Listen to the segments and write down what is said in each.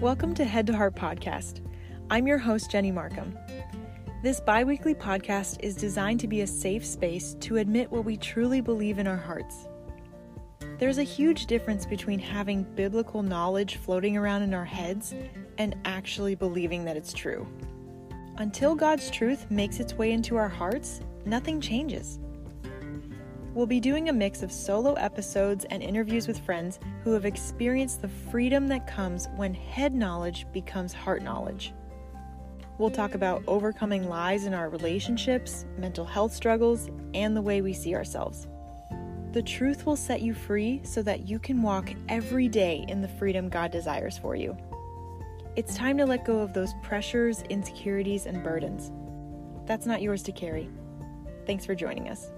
Welcome to Head to Heart Podcast. I'm your host, Jenny Markham. This bi weekly podcast is designed to be a safe space to admit what we truly believe in our hearts. There's a huge difference between having biblical knowledge floating around in our heads and actually believing that it's true. Until God's truth makes its way into our hearts, nothing changes. We'll be doing a mix of solo episodes and interviews with friends who have experienced the freedom that comes when head knowledge becomes heart knowledge. We'll talk about overcoming lies in our relationships, mental health struggles, and the way we see ourselves. The truth will set you free so that you can walk every day in the freedom God desires for you. It's time to let go of those pressures, insecurities, and burdens. That's not yours to carry. Thanks for joining us.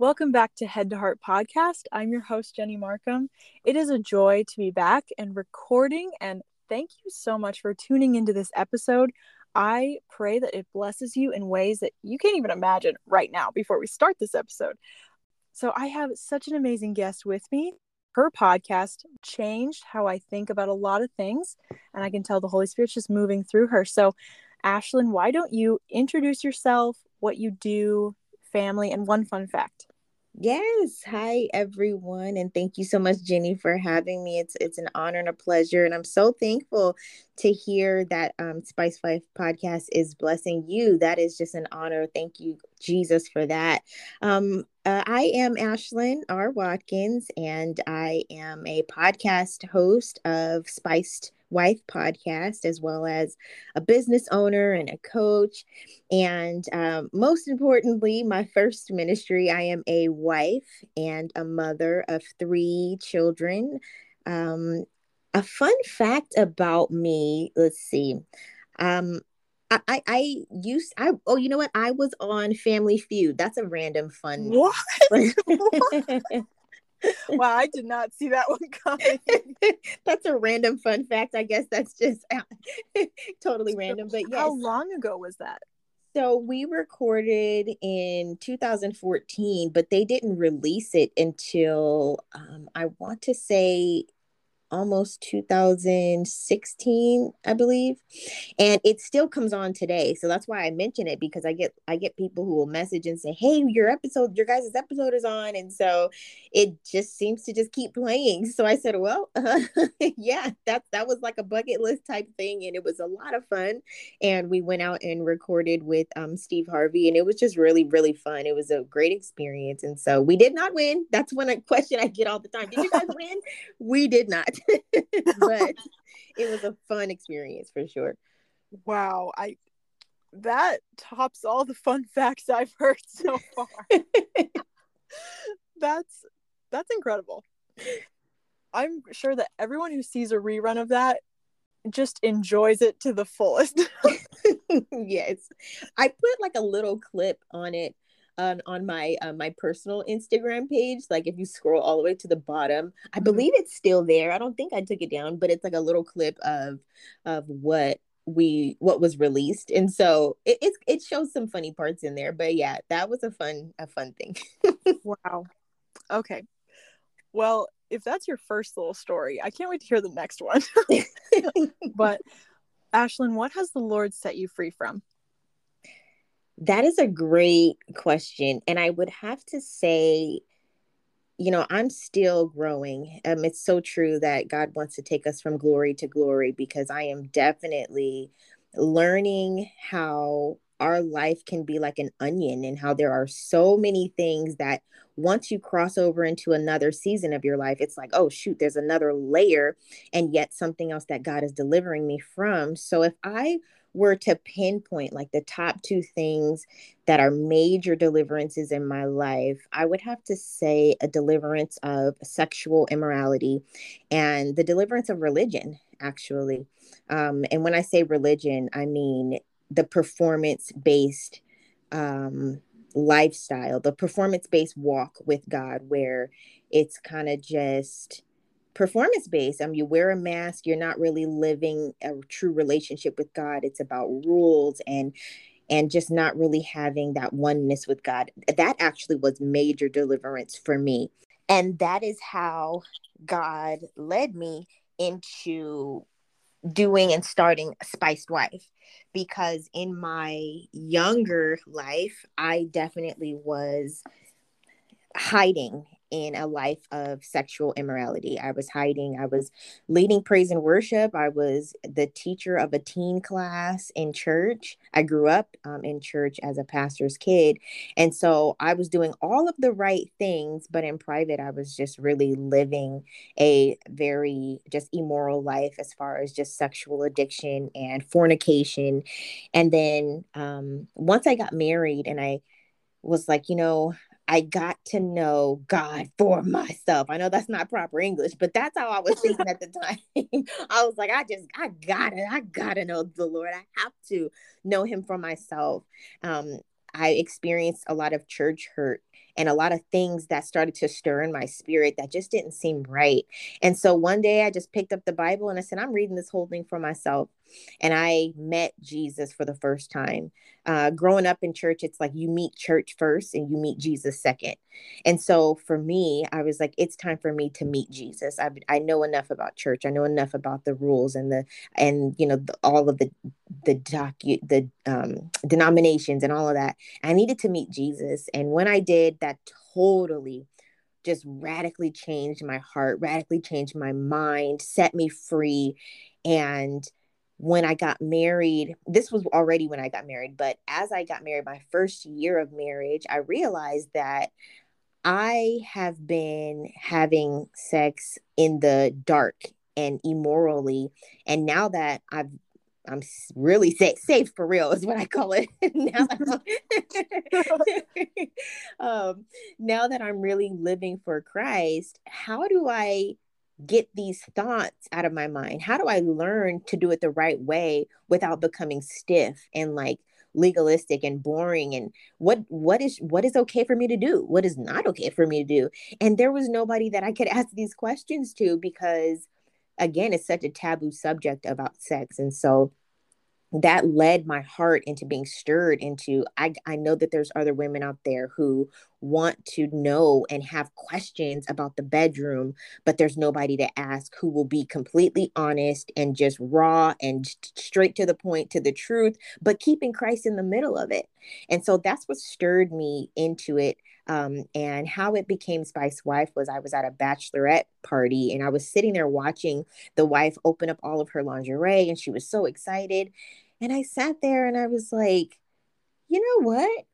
Welcome back to Head to Heart podcast. I'm your host, Jenny Markham. It is a joy to be back and recording, and thank you so much for tuning into this episode. I pray that it blesses you in ways that you can't even imagine right now before we start this episode. So, I have such an amazing guest with me. Her podcast changed how I think about a lot of things, and I can tell the Holy Spirit's just moving through her. So, Ashlyn, why don't you introduce yourself, what you do, family, and one fun fact? Yes. Hi everyone and thank you so much Jenny for having me. It's it's an honor and a pleasure and I'm so thankful to hear that um Spiced Wife podcast is blessing you. That is just an honor. Thank you Jesus for that. Um uh, I am Ashlyn R. Watkins and I am a podcast host of Spiced Wife podcast, as well as a business owner and a coach. And um, most importantly, my first ministry, I am a wife and a mother of three children. Um, a fun fact about me, let's see. Um, I, I, I used I oh you know what I was on Family Feud. That's a random fun. What? what? wow, I did not see that one coming. that's a random fun fact. I guess that's just totally random. But yes. How long ago was that? So we recorded in 2014, but they didn't release it until um, I want to say almost 2016 i believe. And it still comes on today. So that's why i mention it because i get i get people who will message and say hey your episode your guys' episode is on. And so it just seems to just keep playing. So i said well uh, yeah that that was like a bucket list type thing and it was a lot of fun. And we went out and recorded with um, steve harvey and it was just really really fun. It was a great experience. And so we did not win. That's one question i get all the time. Did you guys win? We did not but it was a fun experience for sure. Wow, I that tops all the fun facts I've heard so far. that's that's incredible. I'm sure that everyone who sees a rerun of that just enjoys it to the fullest. yes. I put like a little clip on it on on my uh, my personal Instagram page. Like if you scroll all the way to the bottom, I mm-hmm. believe it's still there. I don't think I took it down, but it's like a little clip of of what we what was released and so it, it it shows some funny parts in there but yeah that was a fun a fun thing wow okay well if that's your first little story i can't wait to hear the next one but ashlyn what has the lord set you free from that is a great question. And I would have to say, you know, I'm still growing. Um, it's so true that God wants to take us from glory to glory because I am definitely learning how our life can be like an onion and how there are so many things that once you cross over into another season of your life, it's like, oh, shoot, there's another layer and yet something else that God is delivering me from. So if I were to pinpoint like the top two things that are major deliverances in my life, I would have to say a deliverance of sexual immorality and the deliverance of religion, actually. Um, and when I say religion, I mean the performance based um, lifestyle, the performance based walk with God, where it's kind of just performance based. I mean, you wear a mask, you're not really living a true relationship with God. It's about rules and and just not really having that oneness with God. That actually was major deliverance for me. And that is how God led me into doing and starting Spiced Wife because in my younger life, I definitely was hiding in a life of sexual immorality. I was hiding. I was leading praise and worship. I was the teacher of a teen class in church. I grew up um, in church as a pastor's kid. And so I was doing all of the right things, but in private, I was just really living a very just immoral life as far as just sexual addiction and fornication. And then um, once I got married and I was like, you know, I got to know God for myself. I know that's not proper English, but that's how I was thinking at the time. I was like, I just, I gotta, I gotta know the Lord. I have to know Him for myself. Um, I experienced a lot of church hurt and a lot of things that started to stir in my spirit that just didn't seem right. And so one day I just picked up the Bible and I said, I'm reading this whole thing for myself. And I met Jesus for the first time. Uh, growing up in church, it's like you meet church first and you meet Jesus second. And so for me, I was like, it's time for me to meet Jesus. I, I know enough about church. I know enough about the rules and the and you know the, all of the the docu the um, denominations and all of that. I needed to meet Jesus, and when I did, that totally just radically changed my heart, radically changed my mind, set me free, and when I got married, this was already when I got married, but as I got married, my first year of marriage, I realized that I have been having sex in the dark and immorally. And now that I've I'm really safe, safe for real is what I call it. now, um, now that I'm really living for Christ, how do I get these thoughts out of my mind? How do I learn to do it the right way without becoming stiff and like legalistic and boring and what what is what is okay for me to do? What is not okay for me to do? And there was nobody that I could ask these questions to because again, it's such a taboo subject about sex. And so that led my heart into being stirred into I, I know that there's other women out there who want to know and have questions about the bedroom but there's nobody to ask who will be completely honest and just raw and straight to the point to the truth but keeping christ in the middle of it. And so that's what stirred me into it um, and how it became Spiced Wife was I was at a bachelorette party and I was sitting there watching the wife open up all of her lingerie and she was so excited. And I sat there and I was like, you know what?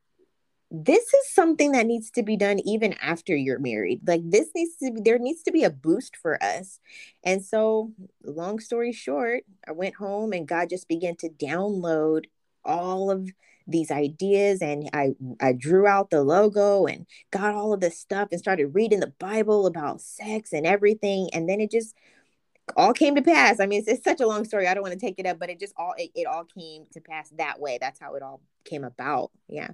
This is something that needs to be done even after you're married. Like this needs to be there needs to be a boost for us. And so, long story short, I went home and God just began to download all of these ideas and I I drew out the logo and got all of this stuff and started reading the Bible about sex and everything and then it just all came to pass. I mean, it's, it's such a long story. I don't want to take it up, but it just all it, it all came to pass that way. That's how it all came about. Yeah.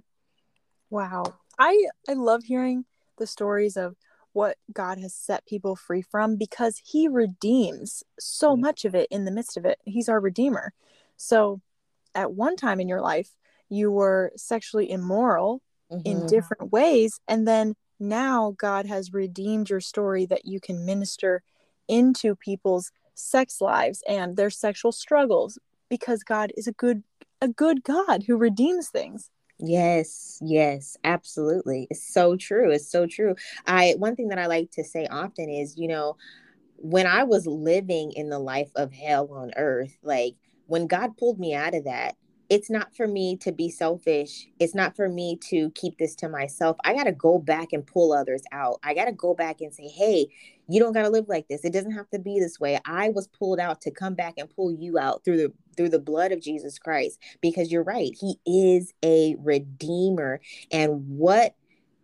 Wow. I I love hearing the stories of what God has set people free from because he redeems so mm. much of it in the midst of it. He's our redeemer. So at one time in your life, you were sexually immoral mm-hmm. in different ways. And then now God has redeemed your story that you can minister into people's sex lives and their sexual struggles because God is a good a good God who redeems things. Yes, yes, absolutely. It's so true. It's so true. I one thing that I like to say often is, you know, when I was living in the life of hell on earth, like when God pulled me out of that, it's not for me to be selfish. It's not for me to keep this to myself. I got to go back and pull others out. I got to go back and say, hey, you don't got to live like this. It doesn't have to be this way. I was pulled out to come back and pull you out through the through the blood of Jesus Christ because you're right. He is a redeemer. And what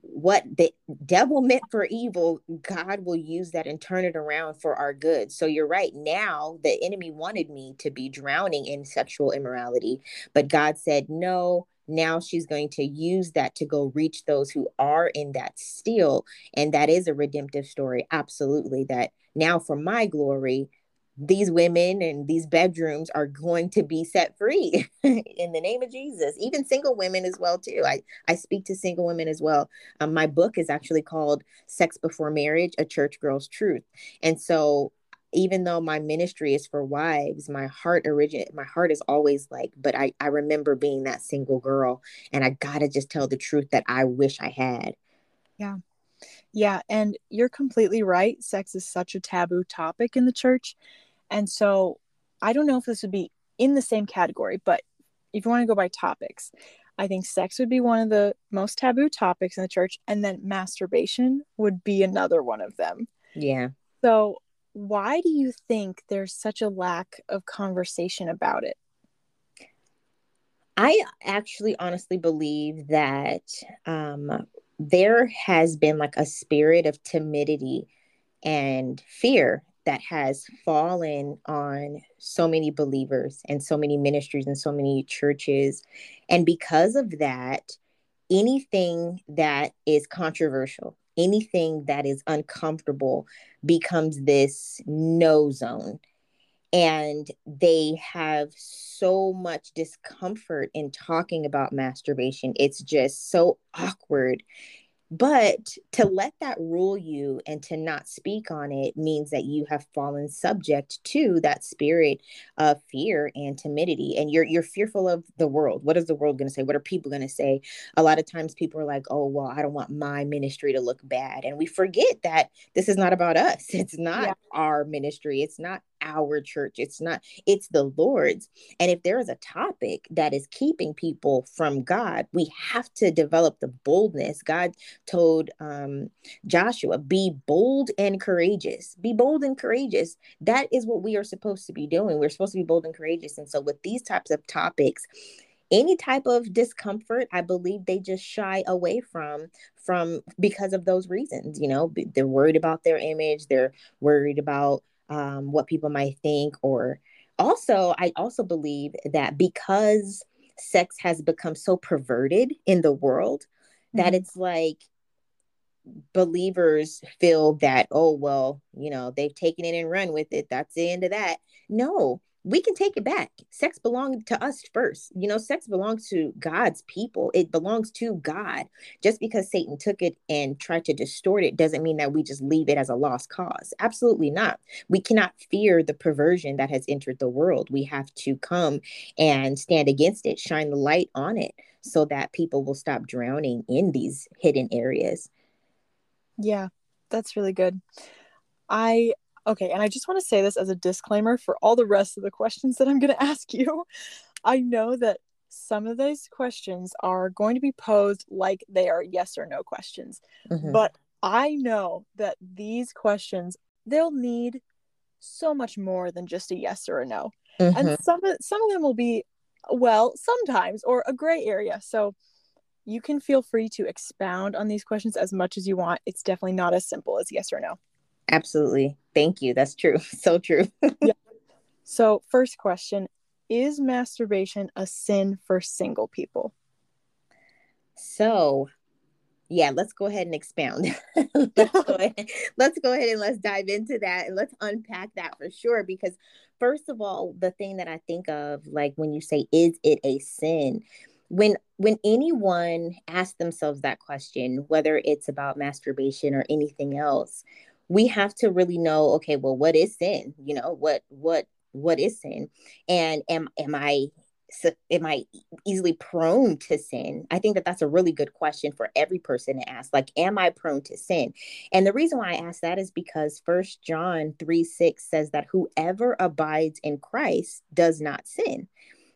what the devil meant for evil, God will use that and turn it around for our good. So you're right. Now, the enemy wanted me to be drowning in sexual immorality, but God said, no. Now she's going to use that to go reach those who are in that still. And that is a redemptive story. Absolutely. That now, for my glory, these women and these bedrooms are going to be set free in the name of Jesus. Even single women as well too. I I speak to single women as well. Um, my book is actually called Sex Before Marriage: A Church Girl's Truth. And so even though my ministry is for wives, my heart origin my heart is always like, but I, I remember being that single girl and I gotta just tell the truth that I wish I had. Yeah. Yeah. And you're completely right. Sex is such a taboo topic in the church. And so I don't know if this would be in the same category, but if you want to go by topics, I think sex would be one of the most taboo topics in the church. And then masturbation would be another one of them. Yeah. So why do you think there's such a lack of conversation about it? I actually honestly believe that um, there has been like a spirit of timidity and fear that has fallen on so many believers and so many ministries and so many churches. And because of that, anything that is controversial, anything that is uncomfortable becomes this no zone. And they have so much discomfort in talking about masturbation. It's just so awkward but to let that rule you and to not speak on it means that you have fallen subject to that spirit of fear and timidity. And you're you're fearful of the world. What is the world going to say? What are people going to say? A lot of times people are like, oh, well, I don't want my ministry to look bad. And we forget that this is not about us. It's not yeah. our ministry. It's not our church. It's not, it's the Lord's. And if there is a topic that is keeping people from God, we have to develop the boldness. God told um, Joshua, be bold and courageous. Be bold and courageous. That is what we are supposed to be doing. We're supposed to be bold and courageous. And so, with these types of topics, any type of discomfort i believe they just shy away from from because of those reasons you know they're worried about their image they're worried about um, what people might think or also i also believe that because sex has become so perverted in the world that mm-hmm. it's like believers feel that oh well you know they've taken it and run with it that's the end of that no we can take it back. Sex belonged to us first. You know, sex belongs to God's people. It belongs to God. Just because Satan took it and tried to distort it doesn't mean that we just leave it as a lost cause. Absolutely not. We cannot fear the perversion that has entered the world. We have to come and stand against it, shine the light on it so that people will stop drowning in these hidden areas. Yeah, that's really good. I Okay, and I just want to say this as a disclaimer for all the rest of the questions that I'm going to ask you. I know that some of these questions are going to be posed like they are yes or no questions. Mm-hmm. But I know that these questions they'll need so much more than just a yes or a no. Mm-hmm. And some of some of them will be well, sometimes or a gray area. So you can feel free to expound on these questions as much as you want. It's definitely not as simple as yes or no. Absolutely. Thank you. That's true. So true. yeah. So, first question Is masturbation a sin for single people? So, yeah, let's go ahead and expound. let's, go ahead, let's go ahead and let's dive into that and let's unpack that for sure. Because, first of all, the thing that I think of, like when you say, is it a sin? When when anyone asks themselves that question, whether it's about masturbation or anything else, we have to really know okay well what is sin? You know what what what is sin? And am am i am i easily prone to sin? I think that that's a really good question for every person to ask like am i prone to sin? And the reason why i ask that is because first john 3 6 says that whoever abides in christ does not sin.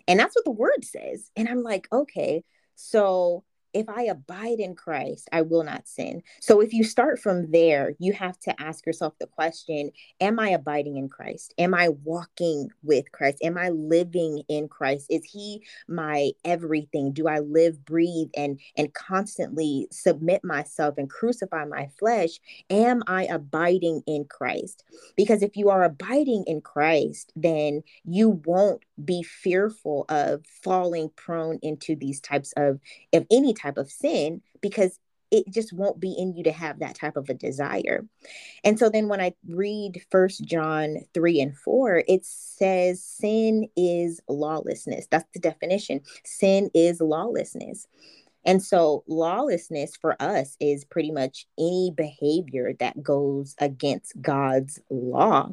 And that's what the word says. And i'm like okay so if I abide in Christ, I will not sin. So if you start from there, you have to ask yourself the question Am I abiding in Christ? Am I walking with Christ? Am I living in Christ? Is He my everything? Do I live, breathe, and, and constantly submit myself and crucify my flesh? Am I abiding in Christ? Because if you are abiding in Christ, then you won't be fearful of falling prone into these types of, of any type of sin because it just won't be in you to have that type of a desire. And so then when I read First John 3 and 4, it says sin is lawlessness. That's the definition. Sin is lawlessness. And so, lawlessness for us is pretty much any behavior that goes against God's law.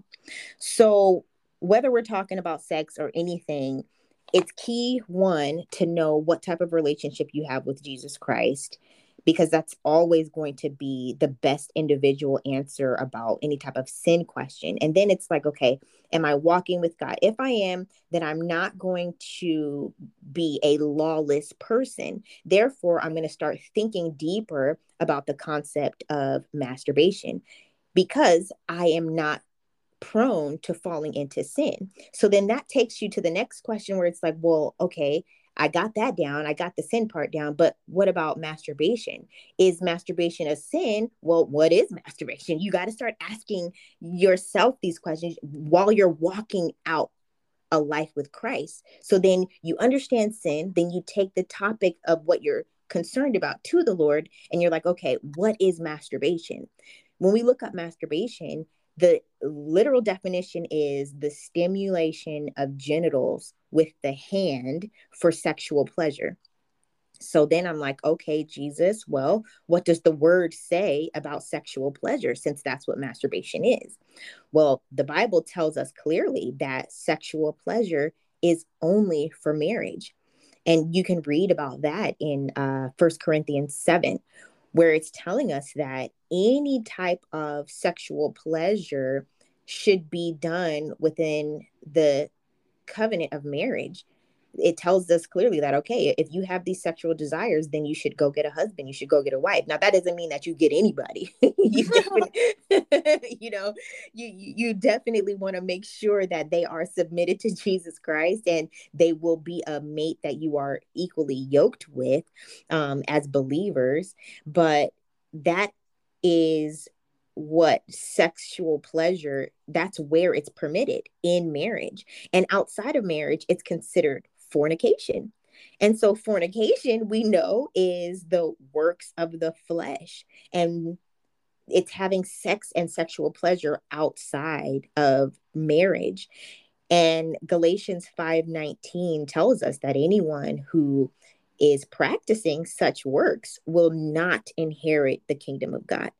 So, whether we're talking about sex or anything, it's key one to know what type of relationship you have with Jesus Christ because that's always going to be the best individual answer about any type of sin question. And then it's like, okay, am I walking with God? If I am, then I'm not going to be a lawless person. Therefore, I'm going to start thinking deeper about the concept of masturbation because I am not prone to falling into sin. So then that takes you to the next question where it's like, well, okay, I got that down. I got the sin part down. But what about masturbation? Is masturbation a sin? Well, what is masturbation? You got to start asking yourself these questions while you're walking out a life with Christ. So then you understand sin, then you take the topic of what you're concerned about to the Lord, and you're like, okay, what is masturbation? When we look up masturbation, the literal definition is the stimulation of genitals with the hand for sexual pleasure. So then I'm like, okay, Jesus, well, what does the word say about sexual pleasure since that's what masturbation is? Well, the Bible tells us clearly that sexual pleasure is only for marriage. And you can read about that in uh, 1 Corinthians 7, where it's telling us that any type of sexual pleasure should be done within the covenant of marriage it tells us clearly that okay if you have these sexual desires then you should go get a husband you should go get a wife. Now that doesn't mean that you get anybody. You, you know you you definitely want to make sure that they are submitted to jesus christ and they will be a mate that you are equally yoked with um, as believers. But that is what sexual pleasure that's where it's permitted in marriage. And outside of marriage it's considered fornication and so fornication we know is the works of the flesh and it's having sex and sexual pleasure outside of marriage and galatians 5:19 tells us that anyone who is practicing such works will not inherit the kingdom of God.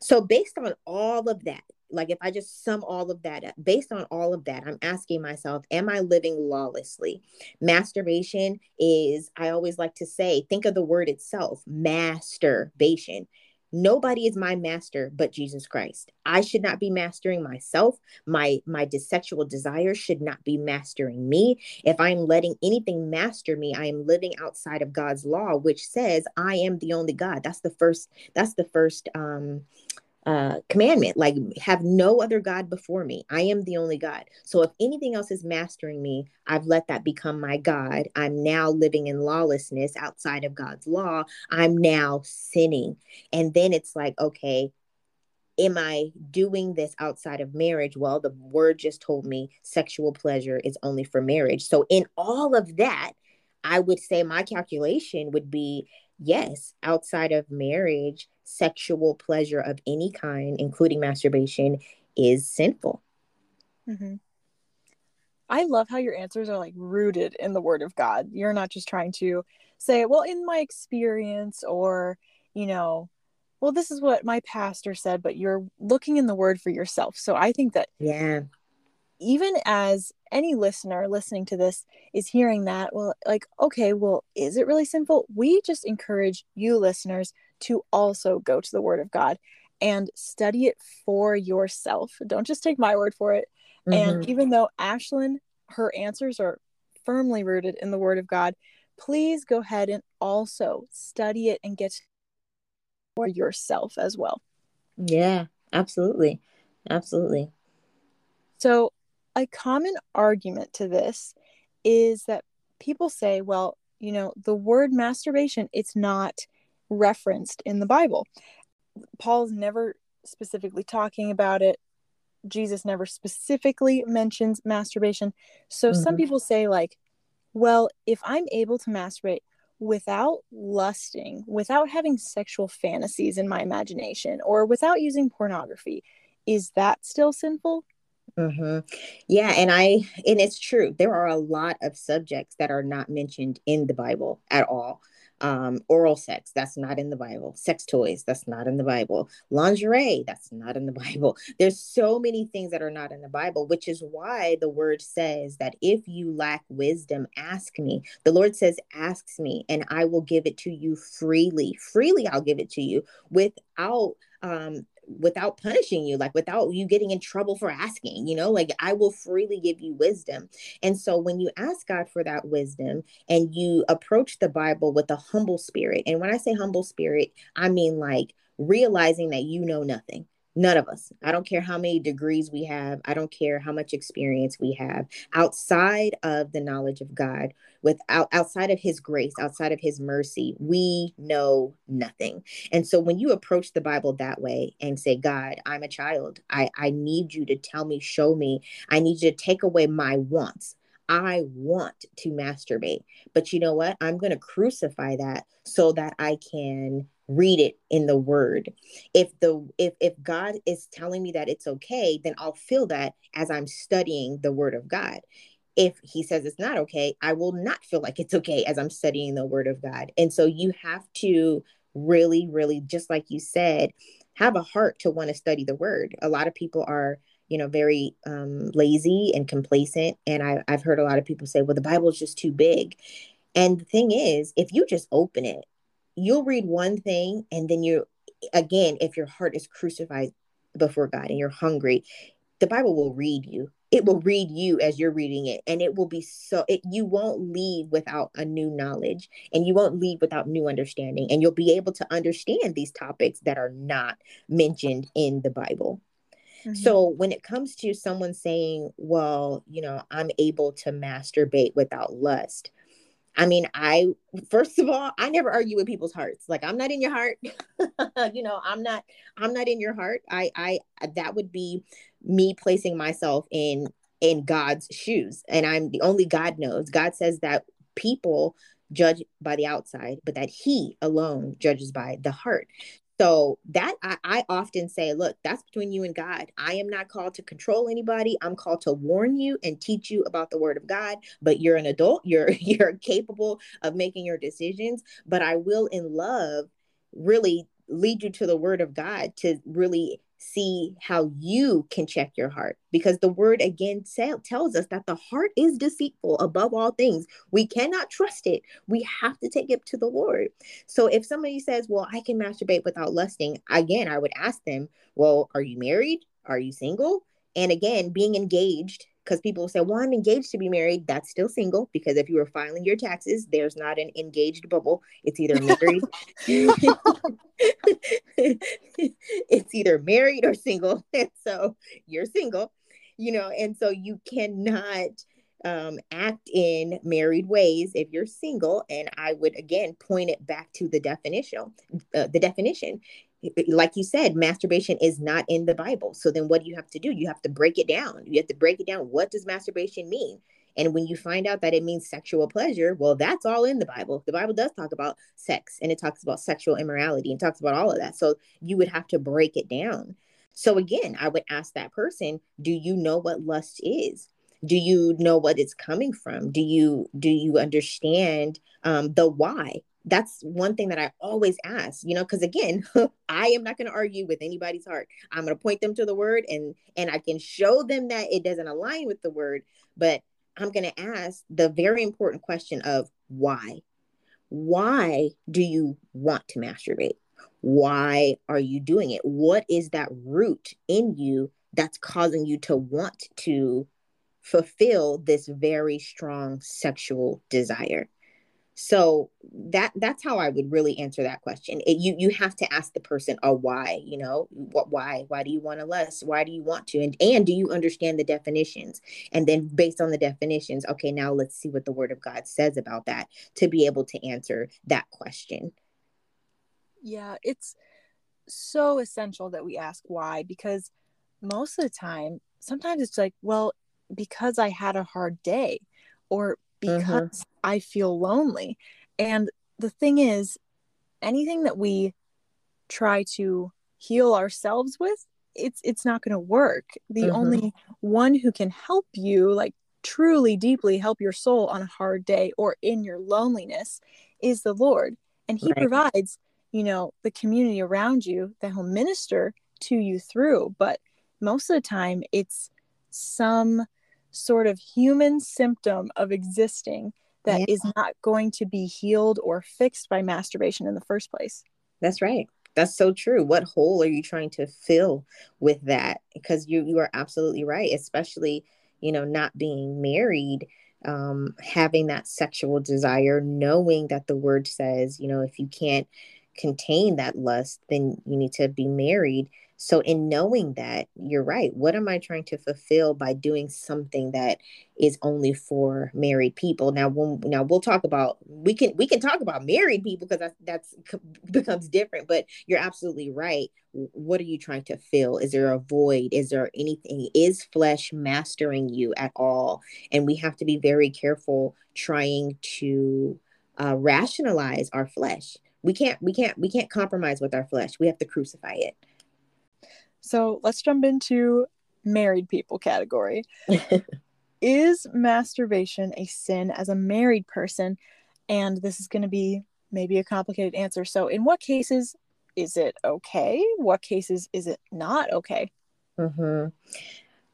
So, based on all of that, like if I just sum all of that up, based on all of that, I'm asking myself, am I living lawlessly? Masturbation is, I always like to say, think of the word itself masturbation. Nobody is my master but Jesus Christ. I should not be mastering myself. My my sexual desires should not be mastering me. If I'm letting anything master me, I am living outside of God's law, which says I am the only God. That's the first. That's the first um, uh, commandment like have no other god before me. I am the only god. So if anything else is mastering me i've let that become my god. I'm now living in lawlessness outside of god's law. I'm now sinning. And then it's like okay am i doing this outside of marriage? Well the word just told me sexual pleasure is only for marriage. So in all of that i would say my calculation would be yes outside of marriage sexual pleasure of any kind, including masturbation, is sinful. Mm-hmm. I love how your answers are like rooted in the word of God. You're not just trying to say, well, in my experience, or, you know, well, this is what my pastor said, but you're looking in the word for yourself. So I think that, yeah, even as any listener listening to this is hearing that, well, like, okay, well, is it really sinful? We just encourage you listeners to also go to the Word of God and study it for yourself. Don't just take my word for it. Mm-hmm. And even though Ashlyn, her answers are firmly rooted in the Word of God, please go ahead and also study it and get for yourself as well. Yeah, absolutely. Absolutely. So, a common argument to this is that people say, well, you know, the word masturbation, it's not referenced in the Bible. Paul's never specifically talking about it. Jesus never specifically mentions masturbation. So mm-hmm. some people say, like, well, if I'm able to masturbate, without lusting, without having sexual fantasies in my imagination, or without using pornography, is that still sinful? Mm-hmm. Yeah, and I and it's true. There are a lot of subjects that are not mentioned in the Bible at all um, oral sex that's not in the bible. Sex toys that's not in the bible. Lingerie that's not in the bible. There's so many things that are not in the bible which is why the word says that if you lack wisdom ask me. The lord says asks me and i will give it to you freely. Freely i'll give it to you without um without punishing you like without you getting in trouble for asking you know like i will freely give you wisdom. And so when you ask god for that wisdom and you approach the bible with a humble spirit and when i say humble spirit i mean like realizing that you know nothing None of us. I don't care how many degrees we have. I don't care how much experience we have outside of the knowledge of God, without outside of his grace, outside of his mercy, we know nothing. And so when you approach the Bible that way and say, God, I'm a child. I, I need you to tell me, show me. I need you to take away my wants. I want to masturbate. But you know what? I'm going to crucify that so that I can read it in the word. If the if if god is telling me that it's okay then i'll feel that as i'm studying the word of god. If he says it's not okay i will not feel like it's okay as i'm studying the word of god. And so you have to really really just like you said have a heart to want to study the word. A lot of people are you know very um, lazy and complacent. And I, i've heard a lot of people say well the bible is just too big. And the thing is if you just open it you'll read one thing and then you again if your heart is crucified before god and you're hungry the bible will read you it will read you as you're reading it and it will be so it you won't leave without a new knowledge and you won't leave without new understanding and you'll be able to understand these topics that are not mentioned in the bible mm-hmm. so when it comes to someone saying well you know i'm able to masturbate without lust I mean, I first of all, I never argue with people's hearts. Like I'm not in your heart. you know, I'm not I'm not in your heart. I I that would be me placing myself in in God's shoes. And I'm the only God knows. God says that people judge by the outside, but that he alone judges by the heart. So that I, I, often say, look, that's between you and God. I am not called to control anybody. I'm called to warn you and teach you about the word of God. But you're an adult. You're you're capable of making your decisions. But I will in love really lead you to the word of God to really see how you can check your heart because the word again tells us that the heart is deceitful above all things. We cannot trust it. We have to take it to the lord. So if somebody says well i can masturbate without lusting again i would ask them well are you married? Are you single? And again being engaged because people say, well, I'm engaged to be married. That's still single because if you were filing your taxes, there's not an engaged bubble. It's either married. it's either married or single. And so you're single, you know, and so you cannot um, act in married ways if you're single. And I would again point it back to the definition. Uh, the definition like you said, masturbation is not in the Bible. So then what do you have to do? You have to break it down. You have to break it down. What does masturbation mean? And when you find out that it means sexual pleasure, well, that's all in the Bible. The Bible does talk about sex and it talks about sexual immorality and talks about all of that. So you would have to break it down. So again, I would ask that person, do you know what lust is? Do you know what it's coming from? Do you do you understand um, the why? That's one thing that I always ask, you know, because again, I am not going to argue with anybody's heart. I'm going to point them to the word and and I can show them that it doesn't align with the word, but I'm going to ask the very important question of why. Why do you want to masturbate? Why are you doing it? What is that root in you that's causing you to want to fulfill this very strong sexual desire? So that that's how i would really answer that question. It, you you have to ask the person a why? You know what why? Why do you want to less? Why do you want to? And and do you understand the definitions? And then based on the definitions okay now let's see what the word of god says about that to be able to answer that question. Yeah it's so essential that we ask why because most of the time sometimes it's like well because i had a hard day or. Because mm-hmm. I feel lonely. And the thing is, anything that we try to heal ourselves with, it's it's not going to work. The mm-hmm. only one who can help you like truly deeply help your soul on a hard day or in your loneliness is the Lord. And he right. provides, you know, the community around you that he'll minister to you through, but most of the time it's some sort of human symptom of existing that yeah. is not going to be healed or fixed by masturbation in the first place. That's right. That's so true. What hole are you trying to fill with that? Because you you are absolutely right, especially, you know, not being married, um, having that sexual desire, knowing that the word says, you know, if you can't contain that lust, then you need to be married. So, in knowing that, you're right. What am I trying to fulfill by doing something that is only for married people? Now, when now we'll talk about we can we can talk about married people because that's that's becomes different. But you're absolutely right. What are you trying to fill? Is there a void? Is there anything? Is flesh mastering you at all? And we have to be very careful trying to uh, rationalize our flesh. We can't we can't we can't compromise with our flesh. We have to crucify it so let's jump into married people category. is masturbation a sin as a married person? And this is going to be maybe a complicated answer. So, in what cases is it okay? What cases is it not okay? Mm-hmm.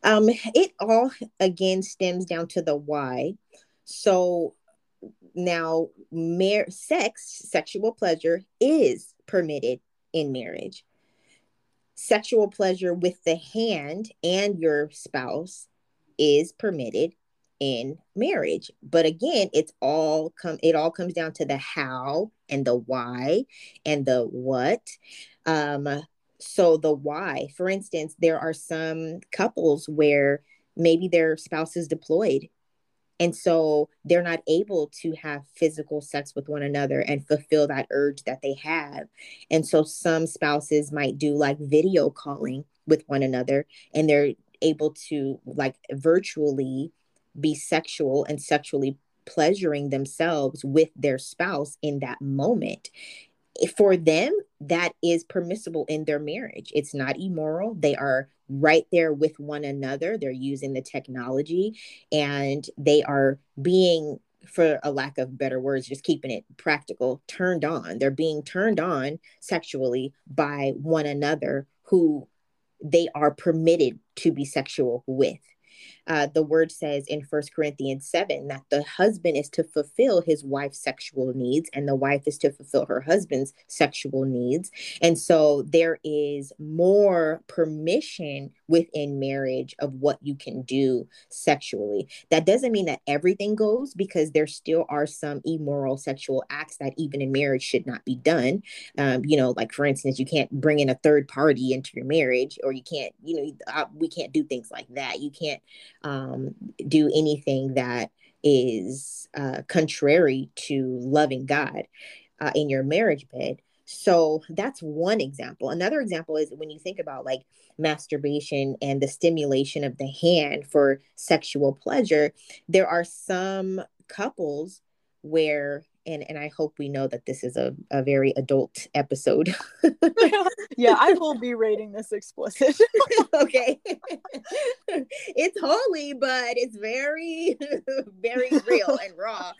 Um, it all again stems down to the why. So now, mar- sex, sexual pleasure is permitted in marriage sexual pleasure with the hand and your spouse is permitted in marriage. But again it's all come it all comes down to the how and the why and the what. Um so the why for instance there are some couples where maybe their spouse is deployed and so they're not able to have physical sex with one another and fulfill that urge that they have. And so some spouses might do like video calling with one another and they're able to like virtually be sexual and sexually pleasuring themselves with their spouse in that moment for them that is permissible in their marriage. It's not immoral. They are right there with one another. They're using the technology and they are being for a lack of better words just keeping it practical turned on. They're being turned on sexually by one another who they are permitted to be sexual with uh, the word says in First Corinthians 7 that the husband is to fulfill his wife's sexual needs and the wife is to fulfill her husband's sexual needs. And so there is more permission within marriage of what you can do sexually. That doesn't mean that everything goes because there still are some immoral sexual acts that even in marriage should not be done. Um, you know, like for instance, you can't bring in a third party into your marriage, or you can't, you know, uh, we can't do things like that. You can't um, do anything that is uh, contrary to loving God uh, in your marriage bed. So that's one example. Another example is when you think about like masturbation and the stimulation of the hand for sexual pleasure, there are some couples where and and I hope we know that this is a, a very adult episode. yeah, I will be rating this explicit. okay. it's holy, but it's very, very real and raw.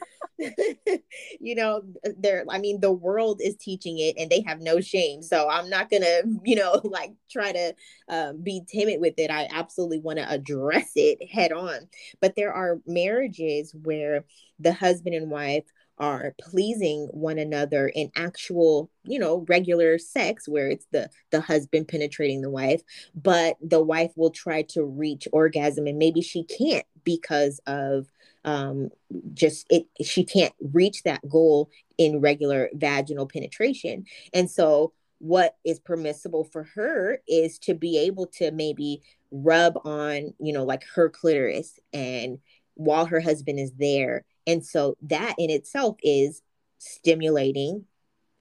you know, there I mean the world is teaching it and they have no shame. So I'm not gonna, you know, like try to um, be timid with it. I absolutely want to address it head on. But there are marriages where the husband and wife are pleasing one another in actual you know regular sex where it's the the husband penetrating the wife but the wife will try to reach orgasm and maybe she can't because of um just it she can't reach that goal in regular vaginal penetration. And so what is permissible for her is to be able to maybe rub on you know like her clitoris and while her husband is there and so that in itself is stimulating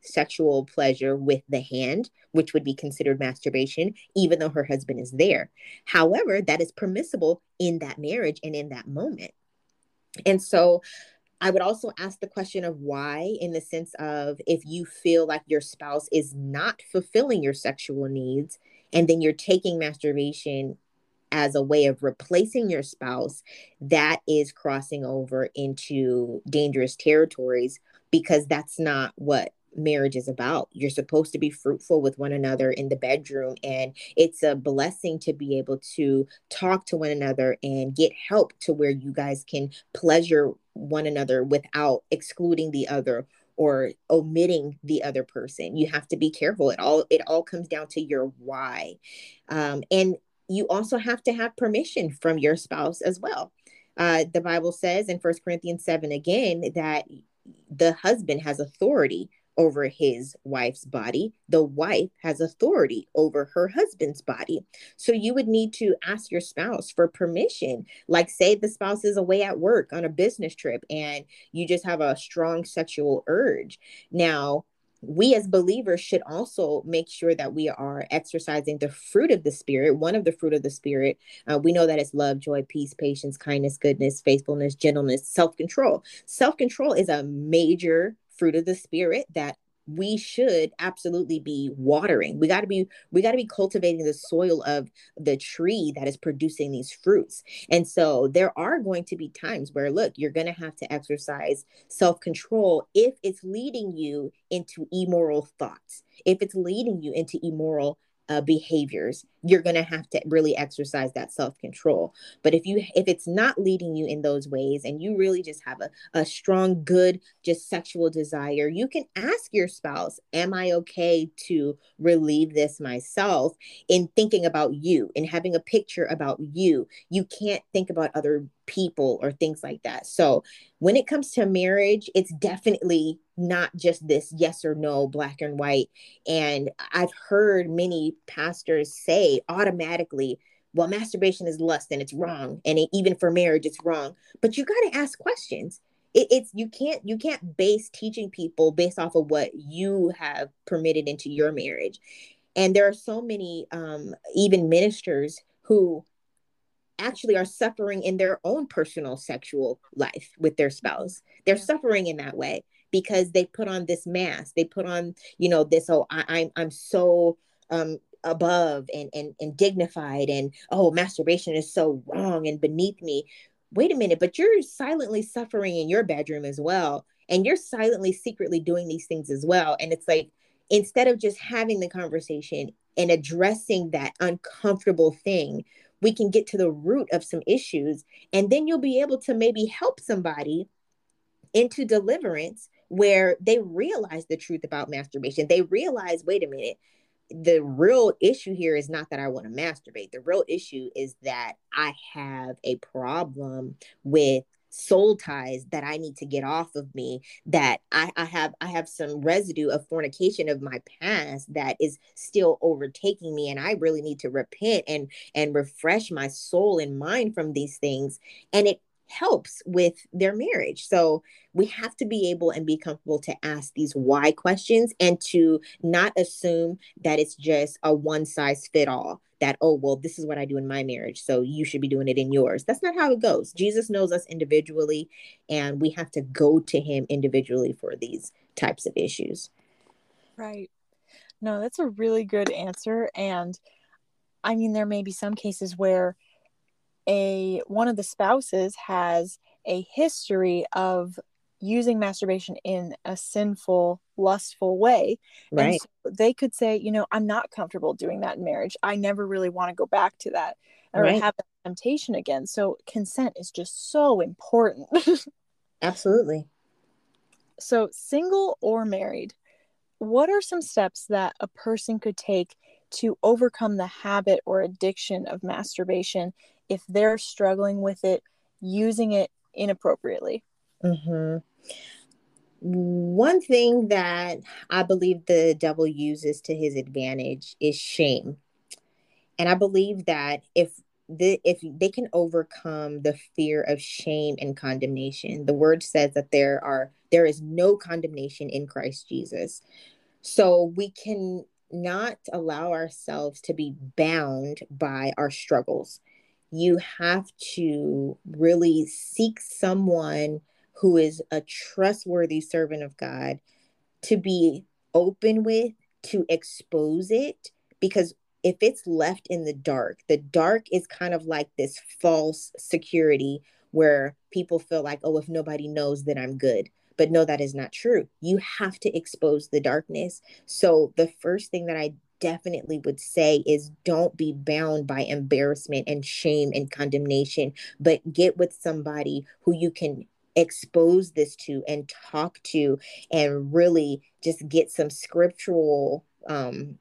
sexual pleasure with the hand, which would be considered masturbation, even though her husband is there. However, that is permissible in that marriage and in that moment. And so I would also ask the question of why, in the sense of if you feel like your spouse is not fulfilling your sexual needs, and then you're taking masturbation as a way of replacing your spouse, that is crossing over into dangerous territories because that's not what marriage is about. You're supposed to be fruitful with one another in the bedroom. And it's a blessing to be able to talk to one another and get help to where you guys can pleasure one another without excluding the other or omitting the other person you have to be careful it all it all comes down to your why um, and you also have to have permission from your spouse as well uh, the bible says in first corinthians 7 again that the husband has authority over his wife's body. The wife has authority over her husband's body. So you would need to ask your spouse for permission. Like, say the spouse is away at work on a business trip and you just have a strong sexual urge. Now, we as believers should also make sure that we are exercising the fruit of the spirit one of the fruit of the spirit. Uh, we know that it's love joy peace patience kindness goodness faithfulness gentleness self-control. Self-control is a major fruit of the spirit that we should absolutely be watering. We got to be we got to be cultivating the soil of the tree that is producing these fruits. And so there are going to be times where look you're going to have to exercise self-control if it's leading you into immoral thoughts if it's leading you into immoral uh, behaviors you're going to have to really exercise that self-control. But if you if it's not leading you in those ways and you really just have a, a strong good just sexual desire you can ask your spouse am i okay to relieve this myself in thinking about you and having a picture about you? You can't think about other people or things like that. So when it comes to marriage it's definitely not just this yes or no black and white. And i've heard many pastors say automatically well masturbation is lust and it's wrong. And it, even for marriage it's wrong. But you got to ask questions. It, it's you can't you can't base teaching people based off of what you have permitted into your marriage. And there are so many um, even ministers who actually are suffering in their own personal sexual life with their spouse. They're suffering in that way because they put on this mask. They put on you know this oh I, I'm, I'm so um above and, and and dignified and oh masturbation is so wrong and beneath me. Wait a minute but you're silently suffering in your bedroom as well and you're silently secretly doing these things as well and it's like instead of just having the conversation and addressing that uncomfortable thing we can get to the root of some issues and then you'll be able to maybe help somebody into deliverance where they realize the truth about masturbation they realize wait a minute the real issue here is not that I want to masturbate. The real issue is that I have a problem with soul ties that I need to get off of me that I, I have I have some residue of fornication of my past that is still overtaking me and I really need to repent and and refresh my soul and mind from these things and it helps with their marriage. So we have to be able and be comfortable to ask these why questions and to not assume that it's just a one size fit all that oh well this is what I do in my marriage so you should be doing it in yours. That's not how it goes. Jesus knows us individually and we have to go to him individually for these types of issues. Right. No, that's a really good answer and I mean there may be some cases where a one of the spouses has a history of using masturbation in a sinful lustful way. Right. so they could say you know i'm not comfortable doing that in marriage. I never really want to go back to that or right. have that temptation again. So consent is just so important. Absolutely. So single or married what are some steps that a person could take to overcome the habit or addiction of masturbation if they're struggling with it, using it inappropriately. Mm-hmm. One thing that I believe the devil uses to his advantage is shame. And I believe that if the, if they can overcome the fear of shame and condemnation, the word says that there are there is no condemnation in Christ Jesus. So we can not allow ourselves to be bound by our struggles you have to really seek someone who is a trustworthy servant of God to be open with, to expose it, because if it's left in the dark, the dark is kind of like this false security where people feel like, oh, if nobody knows, then I'm good. But no, that is not true. You have to expose the darkness. So the first thing that I definitely would say is don't be bound by embarrassment and shame and condemnation, but get with somebody who you can expose this to and talk to and really just get some scriptural um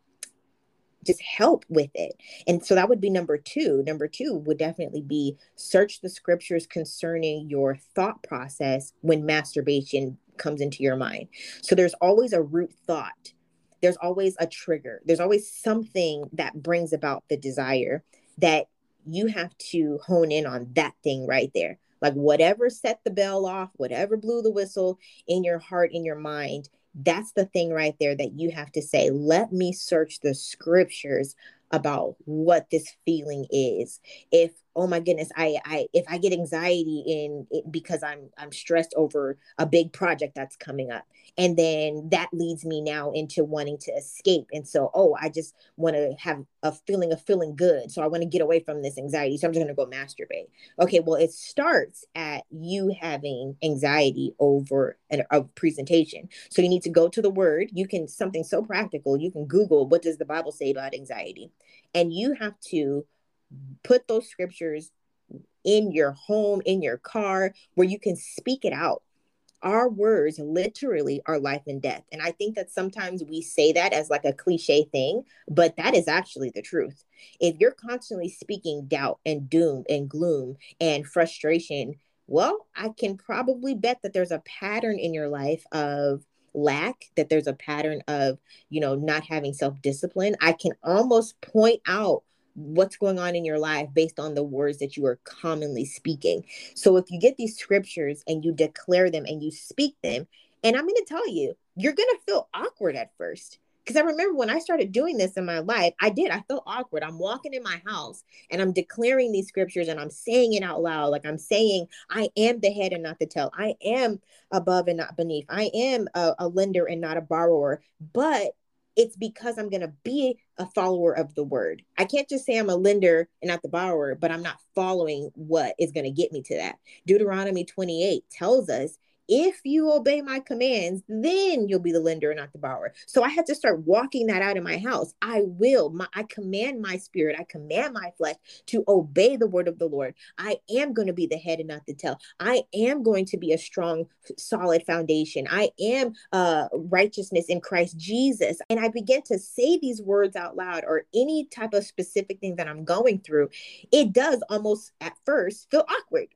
just help with it. And so that would be number two. Number two would definitely be search the scriptures concerning your thought process when masturbation comes into your mind. So there's always a root thought there's always a trigger. There's always something that brings about the desire that you have to hone in on that thing right there. Like whatever set the bell off, whatever blew the whistle in your heart, in your mind, that's the thing right there that you have to say, let me search the scriptures about what this feeling is. If oh my goodness i i if i get anxiety in it because i'm i'm stressed over a big project that's coming up and then that leads me now into wanting to escape and so oh i just want to have a feeling of feeling good so i want to get away from this anxiety so i'm just going to go masturbate. Okay well it starts at you having anxiety over an, a presentation so you need to go to the word you can something so practical you can google what does the bible say about anxiety? And you have to put those scriptures in your home, in your car, where you can speak it out. Our words literally are life and death. And I think that sometimes we say that as like a cliche thing, but that is actually the truth. If you're constantly speaking doubt and doom and gloom and frustration, well, I can probably bet that there's a pattern in your life of lack that there's a pattern of you know not having self discipline i can almost point out what's going on in your life based on the words that you are commonly speaking. So if you get these scriptures and you declare them and you speak them, and I'm going to tell you, you're going to feel awkward at first. Because I remember when I started doing this in my life, I did. I felt awkward. I'm walking in my house and I'm declaring these scriptures and I'm saying it out loud. Like I'm saying, I am the head and not the tail. I am above and not beneath. I am a, a lender and not a borrower. But it's because I'm going to be a follower of the word. I can't just say I'm a lender and not the borrower, but I'm not following what is going to get me to that. Deuteronomy 28 tells us if you obey my commands, then you'll be the lender and not the borrower. So I had to start walking that out in my house. I will, my, I command my spirit, I command my flesh to obey the word of the Lord. I am going to be the head and not the tail. I am going to be a strong, solid foundation. I am uh, righteousness in Christ Jesus. And I begin to say these words out loud or any type of specific thing that I'm going through. It does almost at first feel awkward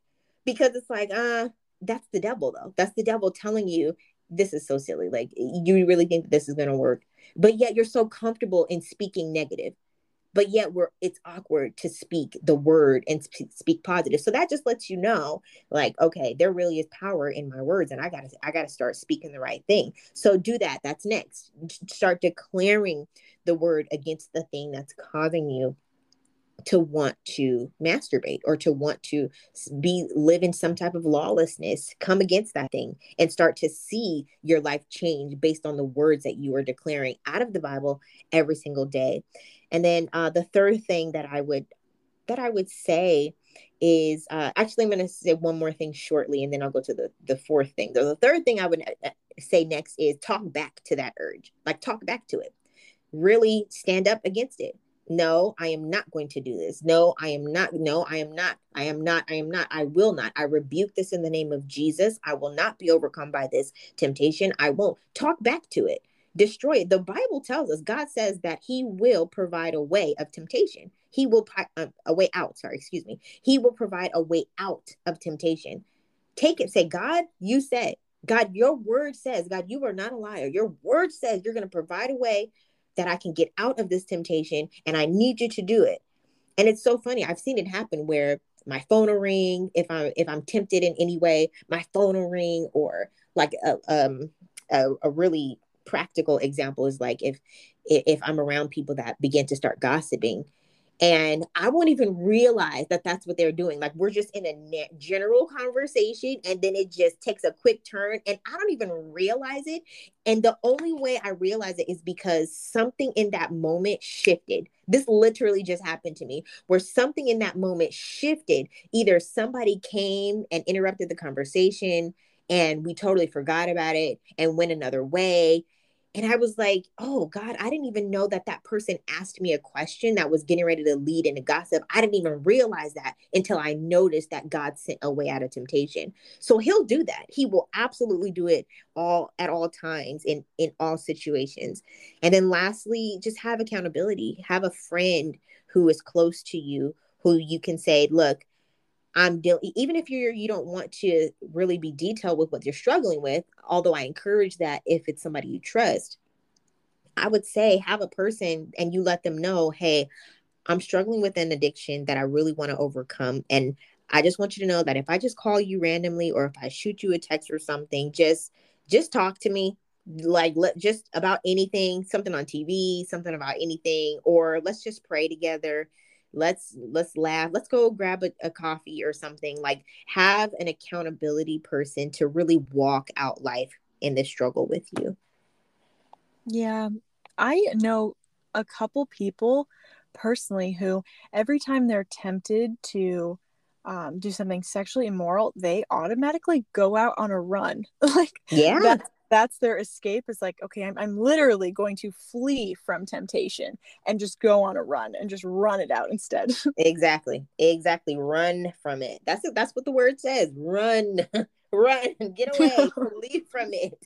because it's like, uh, that's the devil though. That's the devil telling you this is so silly. Like you really think this is going to work? But yet you're so comfortable in speaking negative. But yet we're it's awkward to speak the word and sp- speak positive. So that just lets you know like okay there really is power in my words and i gotta i gotta start speaking the right thing. So do that. That's next. Start declaring the word against the thing that's causing you to want to masturbate or to want to be live in some type of lawlessness come against that thing and start to see your life change based on the words that you are declaring out of the bible every single day. And then uh, the third thing that i would that i would say is uh, actually i'm going to say one more thing shortly and then i'll go to the the fourth thing. So the third thing i would uh, say next is talk back to that urge like talk back to it. Really stand up against it no i am not going to do this. No i am not no i am not i am not i am not i will not. I rebuke this in the name of jesus. I will not be overcome by this temptation. I won't. Talk back to it. Destroy it. The bible tells us god says that he will provide a way of temptation. He will uh, a way out sorry excuse me. He will provide a way out of temptation. Take it say god you said God, your word says, God, you are not a liar. Your word says you're going to provide a way that I can get out of this temptation and I need you to do it. And it's so funny. I've seen it happen where my phone will ring if I'm if I'm tempted in any way, my phone will ring or like a um a, a really practical example is like if if I'm around people that begin to start gossiping and I won't even realize that that's what they're doing. Like we're just in a general conversation, and then it just takes a quick turn, and I don't even realize it. And the only way I realize it is because something in that moment shifted. This literally just happened to me, where something in that moment shifted. Either somebody came and interrupted the conversation, and we totally forgot about it and went another way and I was like, oh God, I didn't even know that that person asked me a question that was getting ready to lead into gossip. I didn't even realize that until I noticed that God sent a way out of temptation. So he'll do that. He will absolutely do it all at all times in in all situations. And then lastly, just have accountability. Have a friend who is close to you who you can say, look, I'm dealing even if you're you don't want to really be detailed with what you're struggling with, although I encourage that if it's somebody you trust, I would say have a person and you let them know, hey, I'm struggling with an addiction that I really want to overcome. And I just want you to know that if I just call you randomly or if I shoot you a text or something, just just talk to me like let just about anything, something on TV, something about anything, or let's just pray together let's let's laugh let's go grab a, a, coffee or something like have an accountability person to really walk out life in this struggle with you. Yeah i know a couple people personally who every time they're tempted to um, do something sexually immoral they automatically go out on a run. Like yeah. that's that's their escape is like okay I'm, I'm literally going to flee from temptation and just go on a run and just run it out instead. Exactly exactly run from it. That's it that's what the word says run run get away leave from it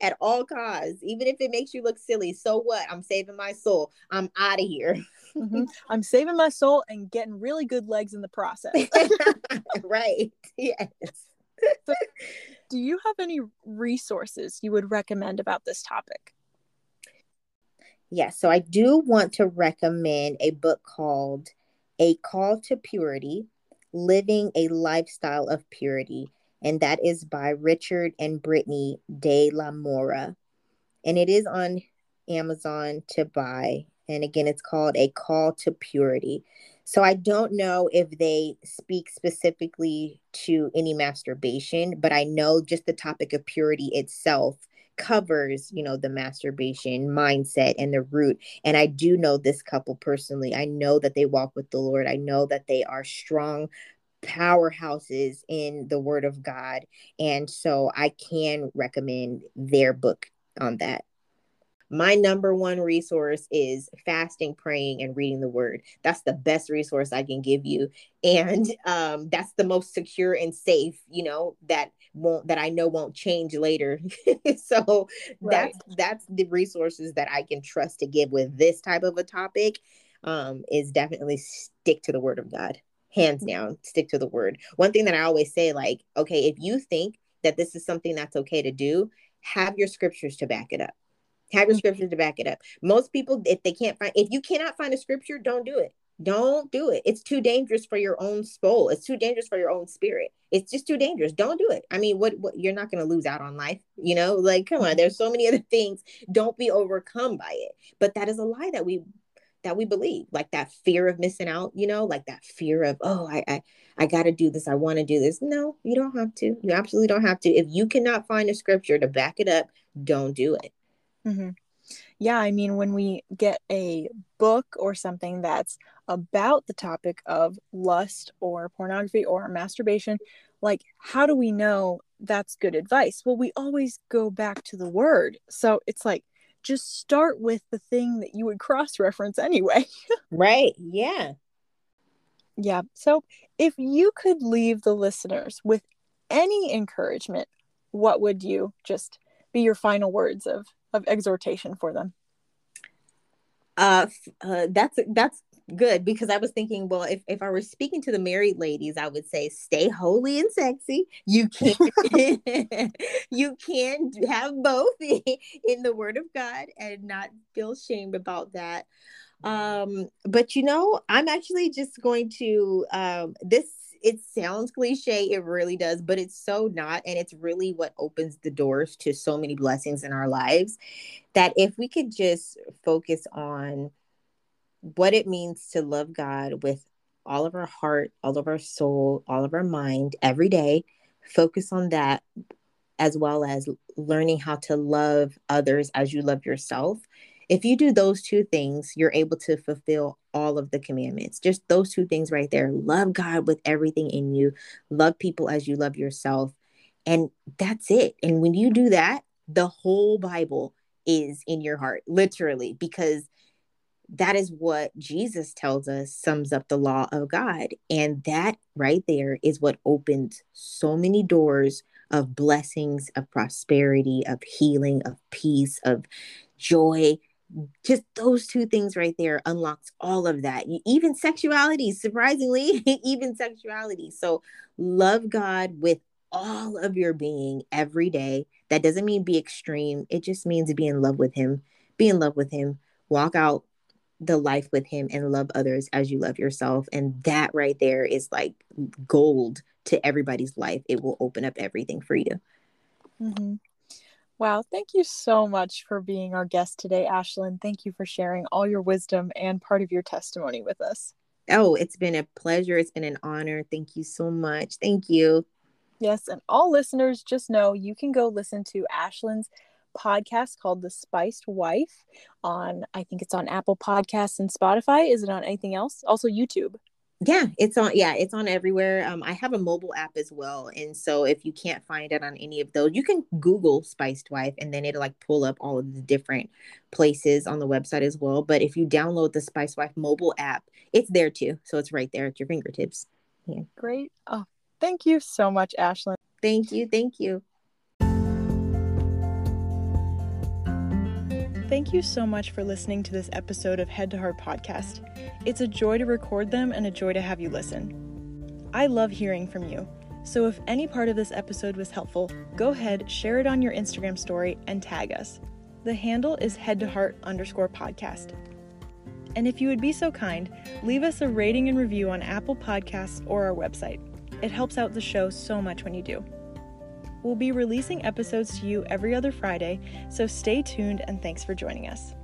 at all costs. Even if it makes you look silly so what? I'm saving my soul. I'm out of here. Mm-hmm. i'm saving my soul and getting really good legs in the process. Right yes. So, do you have any resources you would recommend about this topic? Yes, so I do want to recommend a book called A Call to Purity Living a Lifestyle of Purity. And that is by Richard and Brittany de la Mora. And it is on Amazon to buy. And again, it's called A Call to Purity. So I don't know if they speak specifically to any masturbation, but I know just the topic of purity itself covers, you know, the masturbation mindset and the root. And I do know this couple personally. I know that they walk with the Lord. I know that they are strong powerhouses in the word of God. And so I can recommend their book on that my number one resource is fasting praying and reading the word. That's the best resource i can give you. And um, that's the most secure and safe you know that won't that i know won't change later. So right. that's that's the resources that i can trust to give with this type of a topic um, is definitely stick to the word of god. Hands down stick to the word. One thing that i always say like okay if you think that this is something that's okay to do have your scriptures to back it up have your scriptures to back it up. Most people, if they can't find, if you cannot find a scripture, don't do it. Don't do it. It's too dangerous for your own soul. It's too dangerous for your own spirit. It's just too dangerous. Don't do it. I mean, what, what you're not going to lose out on life, you know? Like, come on, there's so many other things. Don't be overcome by it. But that is a lie that we that we believe, like that fear of missing out, you know, like that fear of, oh, I I, I gotta do this, I want to do this. No, you don't have to. You absolutely don't have to. If you cannot find a scripture to back it up, don't do it. Mm-hmm. Yeah, I mean, when we get a book or something that's about the topic of lust or pornography or masturbation, like, how do we know that's good advice? Well, we always go back to the word. So it's like, just start with the thing that you would cross reference anyway. right. Yeah. Yeah. So if you could leave the listeners with any encouragement, what would you just be your final words of of exhortation for them? Uh, uh that's that's good because I was thinking, well, if, if I were speaking to the married ladies, I would say stay holy and sexy. You can you can have both in the word of God and not feel shame about that. Um, but you know, I'm actually just going to um this it sounds cliche it really does but it's so not and it's really what opens the doors to so many blessings in our lives that if we could just focus on what it means to love God with all of our heart, all of our soul, all of our mind every day. Focus on that as well as learning how to love others as you love yourself. If you do those two things, you're able to fulfill all of the commandments. Just those two things right there. Love God with everything in you, love people as you love yourself. And that's it. And when you do that, the whole Bible is in your heart, literally, because that is what Jesus tells us sums up the law of God. And that right there is what opens so many doors of blessings, of prosperity, of healing, of peace, of joy. Just those two things right there unlocks all of that. Even sexuality, surprisingly, even sexuality. So love God with all of your being every day. That doesn't mean be extreme. It just means be in love with Him. Be in love with Him. Walk out the life with him and love others as you love yourself. And that right there is like gold to everybody's life. It will open up everything for you. Mm-hmm. Wow. Thank you so much for being our guest today, Ashlyn. Thank you for sharing all your wisdom and part of your testimony with us. Oh, it's been a pleasure. It's been an honor. Thank you so much. Thank you. Yes. And all listeners, just know you can go listen to Ashlyn's podcast called The Spiced Wife on, I think it's on Apple Podcasts and Spotify. Is it on anything else? Also, YouTube. Yeah, it's on. Yeah, it's on everywhere. Um, I have a mobile app as well, and so if you can't find it on any of those, you can Google "Spiced Wife" and then it'll like pull up all of the different places on the website as well. But if you download the Spiced Wife mobile app, it's there too, so it's right there at your fingertips. Yeah. Great. Oh, thank you so much, Ashlyn. Thank you. Thank you. Thank you so much for listening to this episode of Head to Heart Podcast. It's a joy to record them and a joy to have you listen. I love hearing from you. So if any part of this episode was helpful, go ahead, share it on your Instagram story, and tag us. The handle is head to heart underscore podcast. And if you would be so kind, leave us a rating and review on Apple Podcasts or our website. It helps out the show so much when you do. We'll be releasing episodes to you every other Friday, so stay tuned and thanks for joining us.